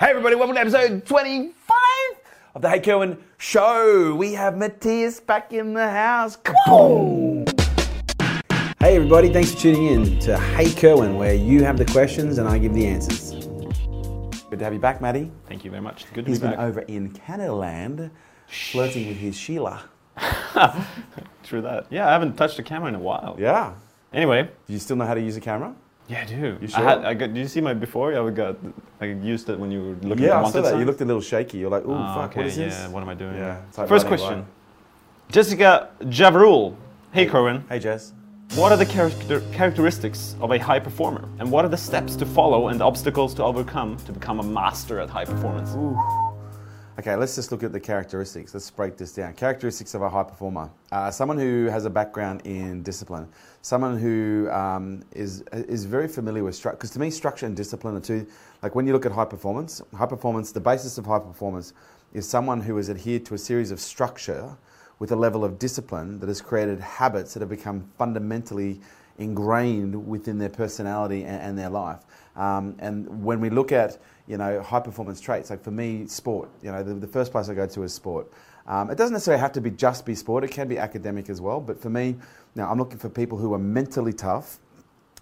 Hey everybody, welcome to episode 25 of the Hey Kerwin Show. We have Matthias back in the house. Kaboom! Hey everybody, thanks for tuning in to Hey Kerwin, where you have the questions and I give the answers. Good to have you back, Matty. Thank you very much. Good to He's be been back. over in Canada land flirting with his Sheila. True that. Yeah, I haven't touched a camera in a while. Yeah. Anyway. Do you still know how to use a camera? Yeah, I do. You I sure? had, I got, did you see my before? I got, I used it when you were looking Yeah, at I saw that. You looked a little shaky. You're like, oh, fuck, okay, what is this? Yeah, what am I doing? Yeah, like First question. Jessica Javrul. Hey, Kerwin. Hey, Jess. What are the character, characteristics of a high performer? And what are the steps to follow and the obstacles to overcome to become a master at high performance? Okay, let's just look at the characteristics. Let's break this down. Characteristics of a high performer: uh, someone who has a background in discipline, someone who um, is is very familiar with structure. Because to me, structure and discipline are two. Like when you look at high performance, high performance, the basis of high performance is someone who has adhered to a series of structure with a level of discipline that has created habits that have become fundamentally ingrained within their personality and, and their life. Um, and when we look at you know high performance traits, like for me, sport. You know, the, the first place I go to is sport. Um, it doesn't necessarily have to be just be sport. It can be academic as well. But for me, now I'm looking for people who are mentally tough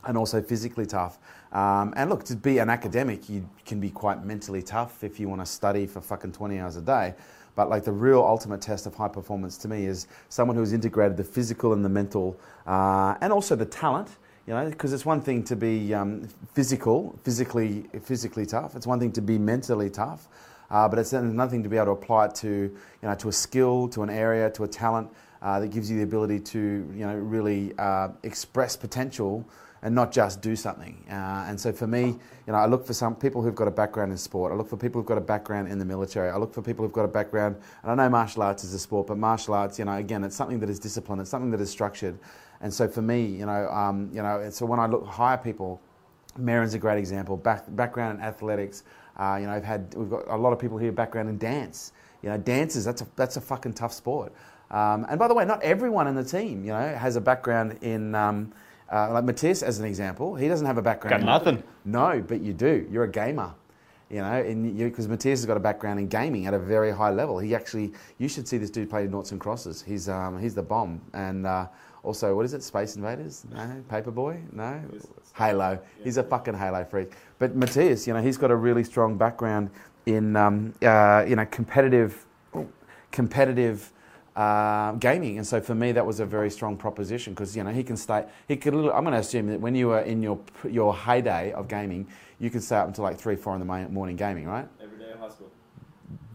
and also physically tough. Um, and look, to be an academic, you can be quite mentally tough if you want to study for fucking 20 hours a day. But like the real ultimate test of high performance to me is someone who has integrated the physical and the mental, uh, and also the talent. You know, because it's one thing to be um, physical, physically, physically tough. It's one thing to be mentally tough, uh, but it's another thing to be able to apply it to, you know, to a skill, to an area, to a talent uh, that gives you the ability to, you know, really uh, express potential and not just do something. Uh, and so for me, you know, I look for some people who've got a background in sport. I look for people who've got a background in the military. I look for people who've got a background, and I know martial arts is a sport, but martial arts, you know, again, it's something that is disciplined. It's something that is structured. And so for me, you know, um, you know, so when I look hire people, Marin's a great example. Back, background in athletics. Uh, you know, I've had we've got a lot of people here background in dance. You know, dancers. that's a that's a fucking tough sport. Um, and by the way, not everyone in the team, you know, has a background in. Um, uh, like Matthias, as an example, he doesn't have a background. Got nothing. No, but you do. You're a gamer. You know, and because Matthias has got a background in gaming at a very high level. He actually, you should see this dude play noughts and crosses. He's um, he's the bomb. And uh, also, what is it? Space Invaders? No, Paperboy? No, Halo. He's a fucking Halo freak. But Matthias, you know, he's got a really strong background in um, uh, you know competitive competitive uh, gaming, and so for me that was a very strong proposition because you know he can stay. He could. I'm going to assume that when you were in your your heyday of gaming, you could stay up until like three, four in the morning gaming, right? Every day in high school.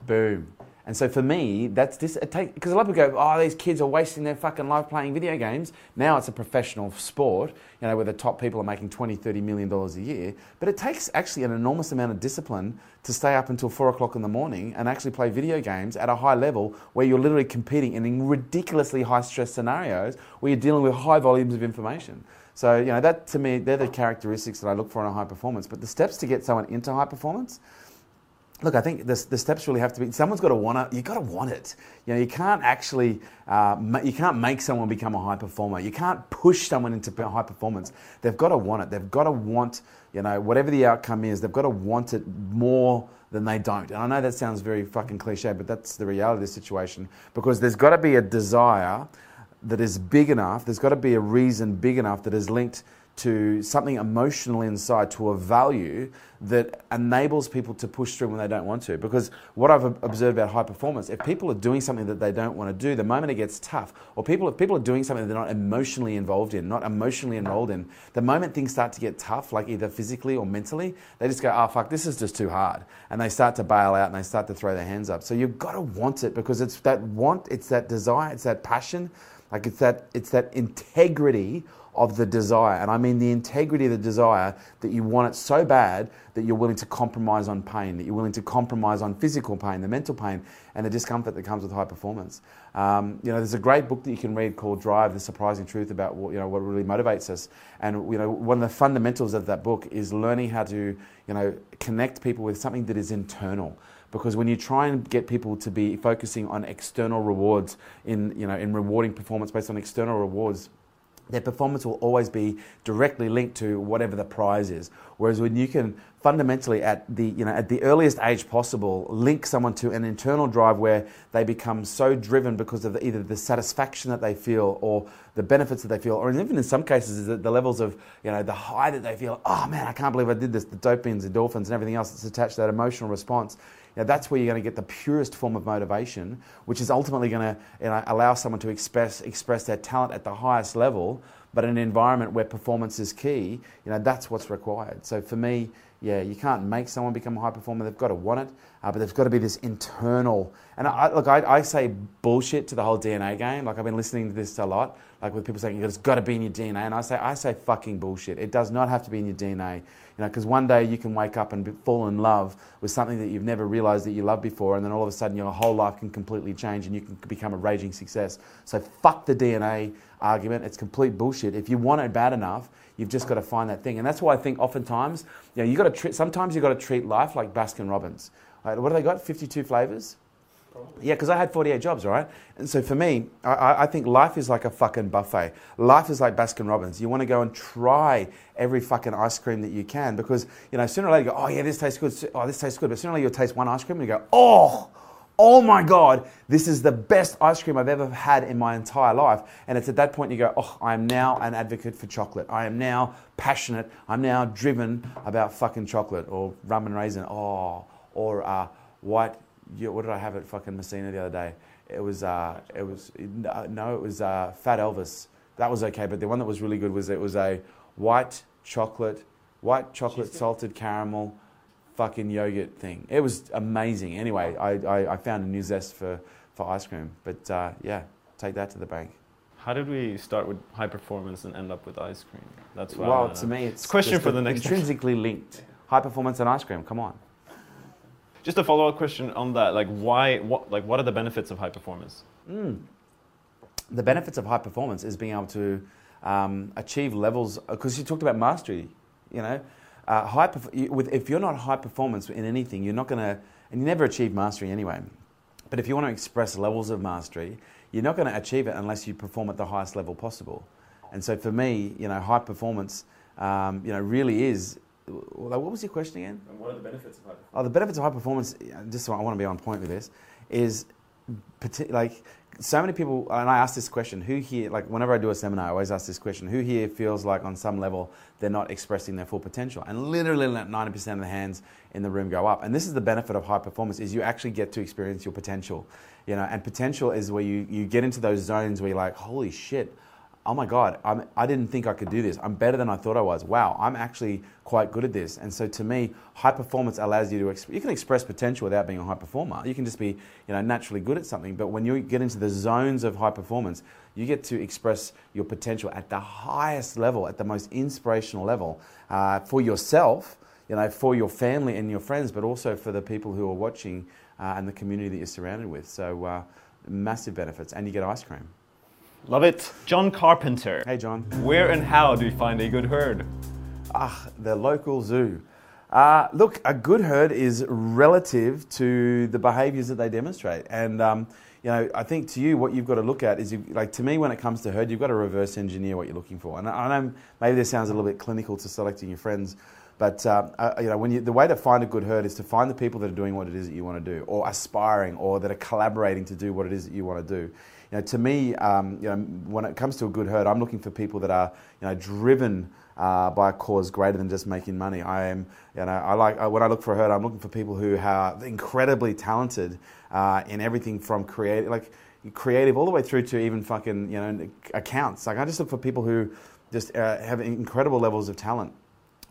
Boom. And so for me, that's this. Because a lot of people go, "Oh, these kids are wasting their fucking life playing video games." Now it's a professional sport, you know, where the top people are making 20, 30 million dollars a year. But it takes actually an enormous amount of discipline to stay up until four o'clock in the morning and actually play video games at a high level, where you're literally competing in ridiculously high stress scenarios where you're dealing with high volumes of information. So you know that to me, they're the characteristics that I look for in a high performance. But the steps to get someone into high performance. Look, I think the, the steps really have to be. Someone's got to want it. You got to want it. You know, you can't actually, uh, you can't make someone become a high performer. You can't push someone into high performance. They've got to want it. They've got to want, you know, whatever the outcome is. They've got to want it more than they don't. And I know that sounds very fucking cliche, but that's the reality of the situation. Because there's got to be a desire that is big enough. There's got to be a reason big enough that is linked to something emotional inside, to a value that enables people to push through when they don't want to. Because what I've observed about high performance, if people are doing something that they don't want to do, the moment it gets tough, or people if people are doing something they're not emotionally involved in, not emotionally enrolled in, the moment things start to get tough, like either physically or mentally, they just go, oh fuck, this is just too hard. And they start to bail out and they start to throw their hands up. So you've got to want it because it's that want, it's that desire, it's that passion, like it's that it's that integrity of the desire. And I mean the integrity of the desire that you want it so bad that you're willing to compromise on pain, that you're willing to compromise on physical pain, the mental pain, and the discomfort that comes with high performance. Um, you know, there's a great book that you can read called Drive: The Surprising Truth about what, you know what really motivates us. And you know, one of the fundamentals of that book is learning how to you know connect people with something that is internal because when you try and get people to be focusing on external rewards in you know in rewarding performance based on external rewards their performance will always be directly linked to whatever the prize is. Whereas when you can fundamentally at the you know at the earliest age possible link someone to an internal drive where they become so driven because of either the satisfaction that they feel or the benefits that they feel or even in some cases the, levels of you know the high that they feel oh man I can't believe I did this. The dopamines endorphins and everything else that's attached to that emotional response know, that's where you're going to get the purest form of motivation which is ultimately going to you know, allow someone to express express their talent at the highest level but in an environment where performance is key you know that's what's required so for me yeah, you can't make someone become a high performer. They've got to want it, uh, but there's got to be this internal. And I, look, I, I, say bullshit to the whole DNA game. Like I've been listening to this a lot, like with people saying it's got to be in your DNA, and I say I say fucking bullshit. It does not have to be in your DNA. You know, because one day you can wake up and be, fall in love with something that you've never realized that you loved before, and then all of a sudden your whole life can completely change, and you can become a raging success. So fuck the DNA argument. It's complete bullshit. If you want it bad enough You've just got to find that thing. And that's why I think oftentimes, you know, you got to treat, sometimes you've got to treat life like Baskin Robbins. Right? What do they got? 52 flavors? Yeah, because I had 48 jobs, right? And so for me, I, I, think life is like a fucking buffet. Life is like Baskin Robbins. You want to go and try every fucking ice cream that you can because, you know, sooner or later you go, oh, yeah, this tastes good. Oh, this tastes good. But sooner or later you'll taste one ice cream and you go, oh, oh my God, this is the best ice cream I've ever had in my entire life. And it's at that point you go, oh, I am now an advocate for chocolate. I am now passionate. I'm now driven about fucking chocolate or rum and raisin. Oh, or uh, white, what did I have at fucking Messina the other day? It was, uh, it was, no, it was uh, Fat Elvis. That was okay, but the one that was really good was it was a white chocolate, white chocolate salted caramel fucking yogurt thing. It was amazing. Anyway, I, I, I found a new zest for, for ice cream. But uh, yeah, take that to the bank. How did we start with high performance and end up with ice cream? That's well, to me, it's, it's question for the next. Intrinsically linked. High performance and ice cream. Come on. Just a follow-up question on that. Like, why? What? Like, what are the benefits of high performance? Mm. The benefits of high performance is being able to um, achieve levels. Because you talked about mastery. You know, uh, high with, if you're not high performance in anything, you're not going to, and you never achieve mastery anyway. But if you want to express levels of mastery, you're not going to achieve it unless you perform at the highest level possible. And so for me, you know, high performance, um, you know, really is. What was your question again? And what are the benefits of high performance? Oh, the benefits of high performance. Just so I want to be on point with this, is like so many people, and I ask this question: Who here, like whenever I do a seminar, I always ask this question: Who here feels like on some level they're not expressing their full potential? And literally, ninety percent of the hands in the room go up. And this is the benefit of high performance: is you actually get to experience your potential. You know, and potential is where you you get into those zones where you're like, holy shit, oh my God, I'm, I didn't think I could do this. I'm better than I thought I was. Wow, I'm actually quite good at this. And so to me, high performance allows you to, exp- you can express potential without being a high performer. You can just be, you know, naturally good at something. But when you get into the zones of high performance, you get to express your potential at the highest level, at the most inspirational level uh, for yourself, you know, for your family and your friends, but also for the people who are watching uh, and the community that you're surrounded with. So uh, massive benefits. And you get ice cream. Love it. John Carpenter. Hey, John. Where and how do you find a good herd? Ah, the local zoo. Uh, look, a good herd is relative to the behaviours that they demonstrate, and um, you know, I think to you, what you've got to look at is, you, like to me, when it comes to herd, you've got to reverse engineer what you're looking for. And I know maybe this sounds a little bit clinical to selecting your friends, but uh, uh, you know, when you, the way to find a good herd is to find the people that are doing what it is that you want to do, or aspiring, or that are collaborating to do what it is that you want to do you know, to me, um, you know, when it comes to a good herd, I'm looking for people that are, you know, driven uh, by a cause greater than just making money. I am, you know, I like uh, when I look for a herd, I'm looking for people who are incredibly talented uh, in everything from creative, like creative, all the way through to even fucking, you know, accounts. Like I just look for people who just uh, have incredible levels of talent.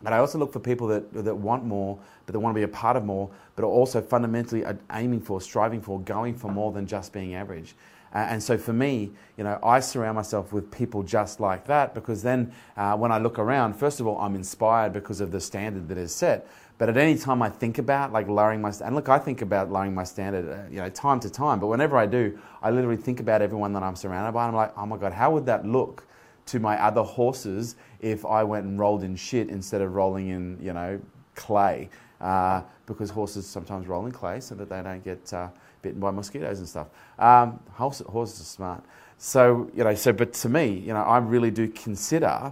But I also look for people that, that want more, but that want to be a part of more, but are also fundamentally aiming for, striving for, going for more than just being average. And so for me, you know, I surround myself with people just like that because then uh, when I look around, first of all, I'm inspired because of the standard that is set. But at any time I think about like lowering my and look, I think about lowering my standard, uh, you know, time to time. But whenever I do, I literally think about everyone that I'm surrounded by. And I'm like, oh my god, how would that look to my other horses if I went and rolled in shit instead of rolling in, you know, clay? Uh, because horses sometimes roll in clay so that they don't get uh, bitten by mosquitoes and stuff. Um, horses, horses are smart. So, you know, so, but to me, you know, I really do consider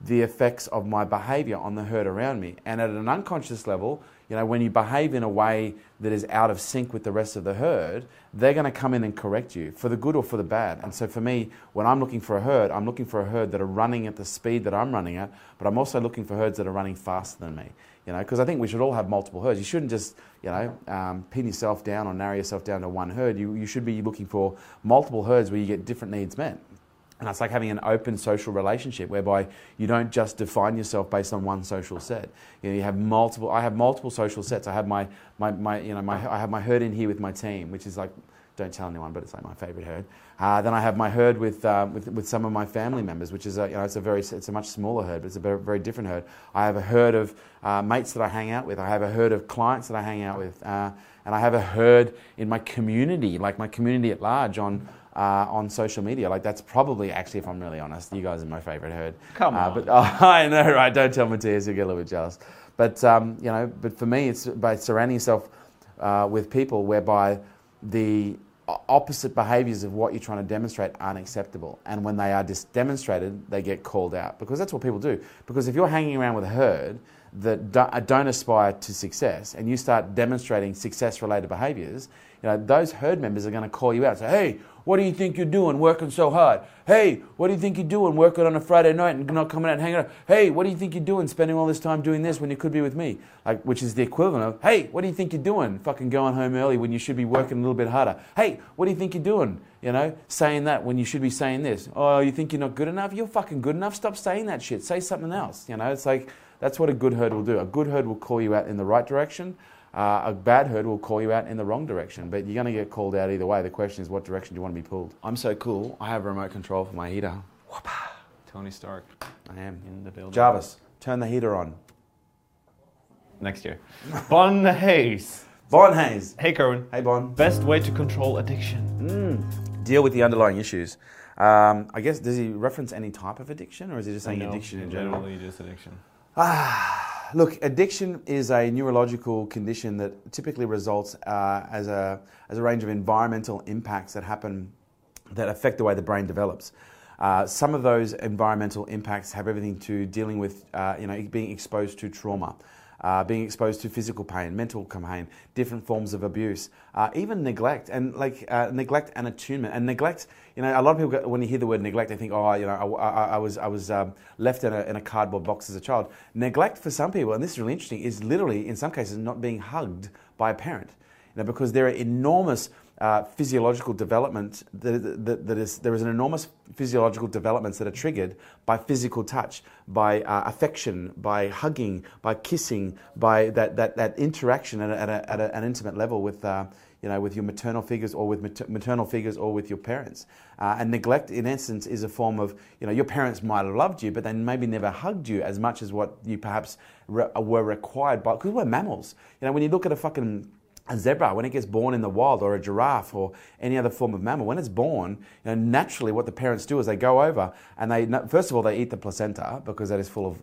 the effects of my behavior on the herd around me. And at an unconscious level, you know, when you behave in a way that is out of sync with the rest of the herd, they're going to come in and correct you for the good or for the bad. And so for me, when I'm looking for a herd, I'm looking for a herd that are running at the speed that I'm running at, but I'm also looking for herds that are running faster than me. You know, because I think we should all have multiple herds. You shouldn't just, you know, um, pin yourself down or narrow yourself down to one herd. You, you should be looking for multiple herds where you get different needs met. And it's like having an open social relationship whereby you don't just define yourself based on one social set. You, know, you have multiple. I have multiple social sets. I have my, my, my you know my I have my herd in here with my team, which is like don't tell anyone, but it's like my favorite herd. Uh, then I have my herd with, uh, with, with some of my family members, which is a, you know it's a very it's a much smaller herd, but it's a very, very different herd. I have a herd of uh, mates that I hang out with. I have a herd of clients that I hang out with, uh, and I have a herd in my community, like my community at large on uh, on social media. Like that's probably actually, if I'm really honest, you guys are my favorite herd. Come uh, on. but oh, I know, right? Don't tell Matthias, you'll get a little bit jealous. But um, you know, but for me, it's by surrounding yourself uh, with people whereby the opposite behaviours of what you're trying to demonstrate aren't acceptable, and when they are dis- demonstrated, they get called out because that's what people do. Because if you're hanging around with a herd that uh, don't aspire to success, and you start demonstrating success-related behaviours, you know those herd members are going to call you out. and Say, "Hey, what do you think you're doing working so hard? Hey, what do you think you're doing working on a Friday night and not coming out and hanging out? Hey, what do you think you're doing spending all this time doing this when you could be with me? Like, which is the equivalent of, hey, what do you think you're doing fucking going home early when you should be working a little bit harder? Hey, what do you think you're doing? You know, saying that when you should be saying this. Oh, you think you're not good enough? You're fucking good enough. Stop saying that shit. Say something else. You know, it's like, that's what a good herd will do. A good herd will call you out in the right direction. Uh, a bad herd will call you out in the wrong direction, but you're going to get called out either way. The question is, what direction do you want to be pulled? I'm so cool. I have a remote control for my heater. Tony Stark I am. in the building. Jarvis, turn the heater on. Next year. Bon Hayes. Bon Hayes. Hey, Kerwin. Hey, Bon. Best way to control addiction. Mm. Deal with the underlying issues. Um, I guess, does he reference any type of addiction, or is he just saying No, addiction in general? Generally, just addiction. Ah, look, addiction is a neurological condition that typically results uh, as, a, as a range of environmental impacts that happen that affect the way the brain develops. Uh, some of those environmental impacts have everything to dealing with, uh, you know, being exposed to trauma, uh, being exposed to physical pain, mental pain, different forms of abuse, uh, even neglect, and like uh, neglect and attunement. And neglect, you know, a lot of people, go- when you hear the word neglect, they think, oh, you know, I, I, I was, I was um, left in a, in a cardboard box as a child. Neglect for some people, and this is really interesting, is literally, in some cases, not being hugged by a parent. You know, because there are enormous uh, physiological development that, that, that is there is an enormous physiological developments that are triggered by physical touch, by uh, affection, by hugging, by kissing, by that, that, that interaction at, a, at, a, at a, an intimate level with. Uh, you know, with your maternal figures or with mater- maternal figures or with your parents. Uh, and neglect, in essence, is a form of, you know, your parents might have loved you, but they maybe never hugged you as much as what you perhaps re- were required by, because we're mammals. You know, when you look at a fucking a zebra, when it gets born in the wild, or a giraffe, or any other form of mammal, when it's born, you know, naturally what the parents do is they go over and they, first of all, they eat the placenta because that is full of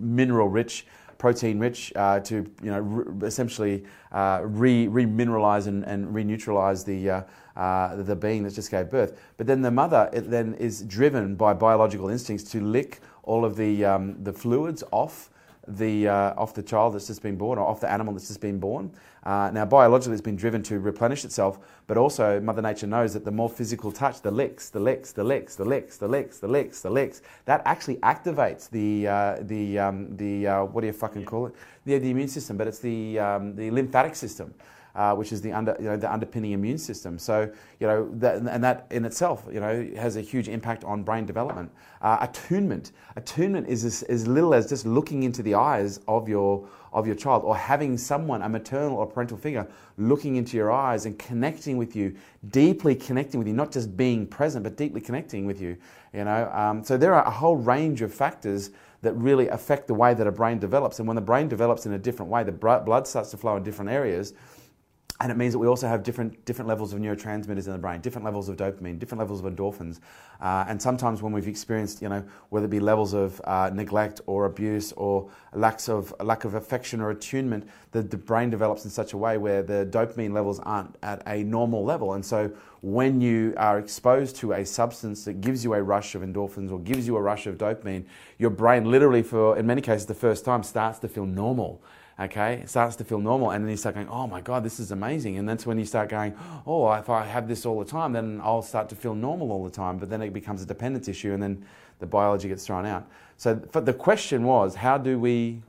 mineral rich, protein rich, uh, to you know re- essentially uh, re remineralize and, and reneutralize the. Uh, uh, the being that just gave birth, but then the mother it then is driven by biological instincts to lick all of the um, the fluids off the uh, off the child that's just been born or off the animal that's just been born. Uh, now, biologically, it's been driven to replenish itself, but also Mother Nature knows that the more physical touch, the licks, the licks, the licks, the licks, the licks, the licks, the licks, that actually activates the uh, the um, the uh, what do you fucking call it? Yeah, the immune system, but it's the um, the lymphatic system. Uh, which is the under, you know, the underpinning immune system. So, you know, that, and that in itself, you know, has a huge impact on brain development. Uh, attunement, attunement is as, as little as just looking into the eyes of your of your child, or having someone, a maternal or parental figure, looking into your eyes and connecting with you, deeply connecting with you, not just being present, but deeply connecting with you. You know, um, so there are a whole range of factors that really affect the way that a brain develops. And when the brain develops in a different way, the blood starts to flow in different areas and it means that we also have different different levels of neurotransmitters in the brain, different levels of dopamine, different levels of endorphins, uh, and sometimes when we've experienced, you know, whether it be levels of uh, neglect or abuse or lacks of lack of affection or attunement, the, the brain develops in such a way where the dopamine levels aren't at a normal level, and so when you are exposed to a substance that gives you a rush of endorphins or gives you a rush of dopamine, your brain literally, for in many cases, the first time starts to feel normal okay, it starts to feel normal. And then you start going, oh my God, this is amazing. And that's when you start going, oh, if I have this all the time, then I'll start to feel normal all the time. But then it becomes a dependence issue and then the biology gets thrown out. So the question was, how do we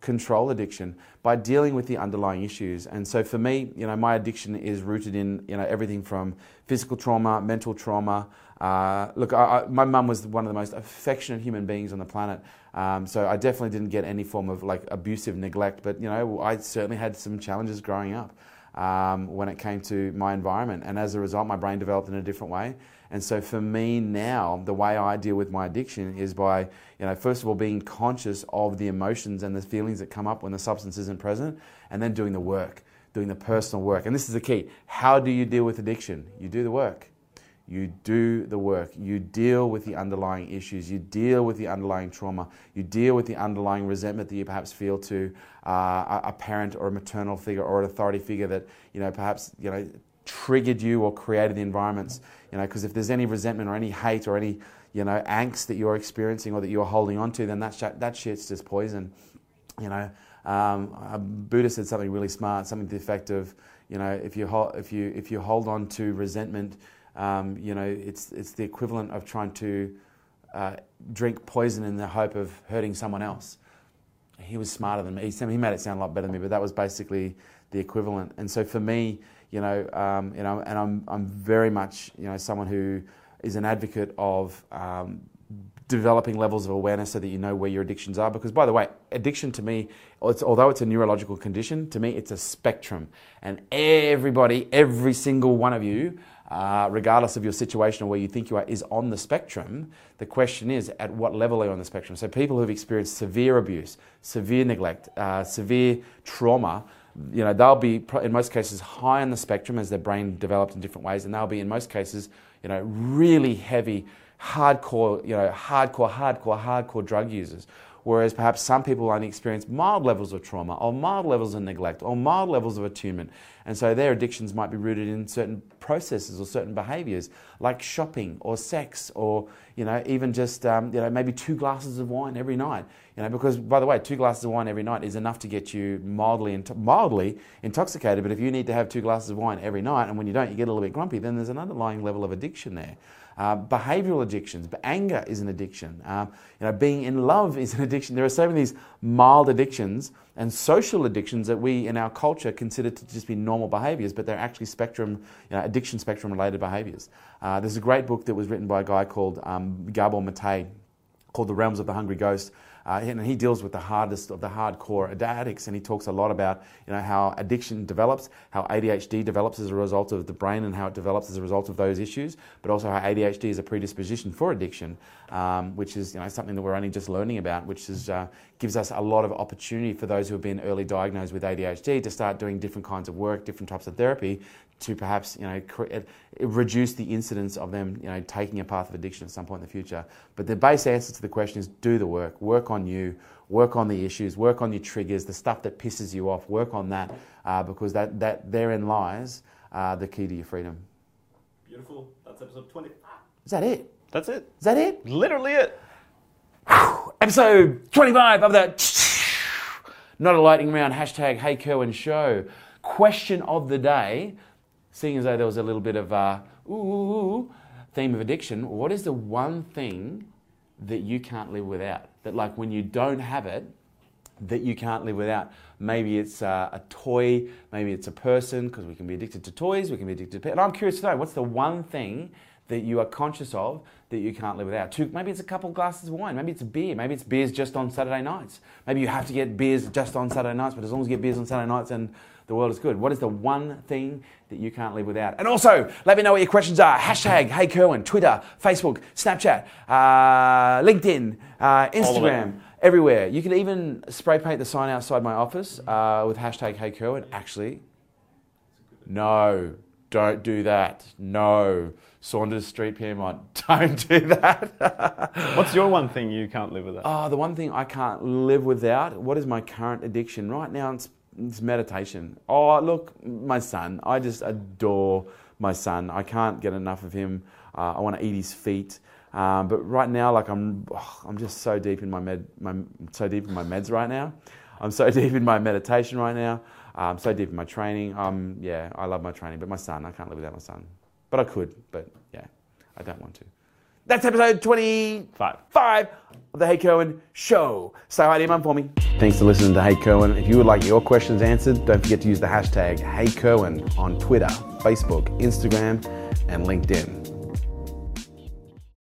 Control addiction by dealing with the underlying issues. And so for me, you know, my addiction is rooted in you know everything from physical trauma, mental trauma. Uh, look, I, I, my mum was one of the most affectionate human beings on the planet. Um, so I definitely didn't get any form of like abusive neglect, but you know, I certainly had some challenges growing up um, when it came to my environment, and as a result, my brain developed in a different way. And so for me now, the way I deal with my addiction is by, you know, first of all, being conscious of the emotions and the feelings that come up when the substance isn't present, and then doing the work, doing the personal work. And this is the key. How do you deal with addiction? You do the work. You do the work. You deal with the underlying issues. You deal with the underlying trauma. You deal with the underlying resentment that you perhaps feel to uh, a parent or a maternal figure or an authority figure that you know perhaps you know triggered you or created the environments. You know, because if there's any resentment or any hate or any you know angst that you're experiencing or that you're holding on to, then that sh- that shit's just poison. You know, um, Buddha said something really smart, something to the effect of, you know, if you hold, if you if you hold on to resentment um, you know, it's, it's the equivalent of trying to uh, drink poison in the hope of hurting someone else. He was smarter than me. He, he made it sound a lot better than me, but that was basically the equivalent. And so for me, you know, um, you know, and I'm, I'm very much, you know, someone who is an advocate of um, developing levels of awareness so that you know where your addictions are. Because, by the way, addiction to me, it's, although it's a neurological condition, to me it's a spectrum. And everybody, every single one of you, uh, regardless of your situation or where you think you are, is on the spectrum. The question is, at what level are you on the spectrum? So, people who've experienced severe abuse, severe neglect, uh, severe trauma, you know, they'll be in most cases high on the spectrum as their brain developed in different ways, and they'll be in most cases, you know, really heavy, hardcore, you know, hardcore, hardcore, hardcore drug users whereas perhaps some people only experience mild levels of trauma or mild levels of neglect or mild levels of attunement. And so their addictions might be rooted in certain processes or certain behaviors like shopping or sex or, you know, even just, um, you know, maybe two glasses of wine every night. You know, because by the way, two glasses of wine every night is enough to get you mildly, mildly intoxicated. But if you need to have two glasses of wine every night and when you don't, you get a little bit grumpy, then there's an underlying level of addiction there. Uh, behavioral addictions, but anger is an addiction. Uh, you know, being in love is an addiction. There are so many these mild addictions and social addictions that we in our culture consider to just be normal behaviors, but they're actually spectrum, you know, addiction spectrum related behaviors. Uh, there's a great book that was written by a guy called um, Gabor Mate called The Realms of the Hungry Ghost. Uh, and he deals with the hardest of the hardcore addicts, and he talks a lot about you know how addiction develops, how ADHD develops as a result of the brain, and how it develops as a result of those issues, but also how ADHD is a predisposition for addiction, um, which is you know something that we're only just learning about, which is uh, gives us a lot of opportunity for those who have been early diagnosed with ADHD to start doing different kinds of work, different types of therapy to perhaps you know reduce the incidence of them you know taking a path of addiction at some point in the future. But the base answer to the question is do the work, work on you, work on the issues, work on your triggers, the stuff that pisses you off, work on that uh, because that that therein lies uh, the key to your freedom. Beautiful. That's episode twenty. Is that it? That's it. Is that it? Literally it. Episode 25 of the Not a Lightning Round hashtag Hey Kerwin Show. Question of the day seeing as though there was a little bit of a ooh, theme of addiction, what is the one thing that you can't live without? That, like, when you don't have it, that you can't live without. Maybe it's a, a toy, maybe it's a person, because we can be addicted to toys, we can be addicted to pets. And I'm curious to know what's the one thing that you are conscious of that you can't live without. Two, maybe it's a couple glasses of wine. Maybe it's a beer. Maybe it's beers just on Saturday nights. Maybe you have to get beers just on Saturday nights, but as long as you get beers on Saturday nights and the world is good. What is the one thing that you can't live without? And also, let me know what your questions are. Hashtag Hey Kerwin, Twitter, Facebook, Snapchat, uh, LinkedIn, uh, Instagram, everywhere. You can even spray paint the sign outside my office uh, with hashtag Hey Kerwin. Actually, No, don't do that. No. Saunders Street Pyrmont, don't do that. What's your one thing you can't live without? Oh, the one thing I can't live without. What is my current addiction right now? It's, it's meditation. Oh, look, my son. I just adore my son. I can't get enough of him. Uh, I want to eat his feet. Um, but right now, like I'm, oh, I'm just so deep in my med, my, so deep in my meds right now. I'm so deep in my meditation right now. I'm so deep in my training. Um, yeah, I love my training, but my son, I can't live without my son. But I could, but yeah, I don't want to. That's episode 25 Five. of the Hey Kerwin Show. Say hi to your mum for me. Thanks for listening to Hey Kerwin. If you would like your questions answered, don't forget to use the hashtag Hey Kerwin on Twitter, Facebook, Instagram, and LinkedIn.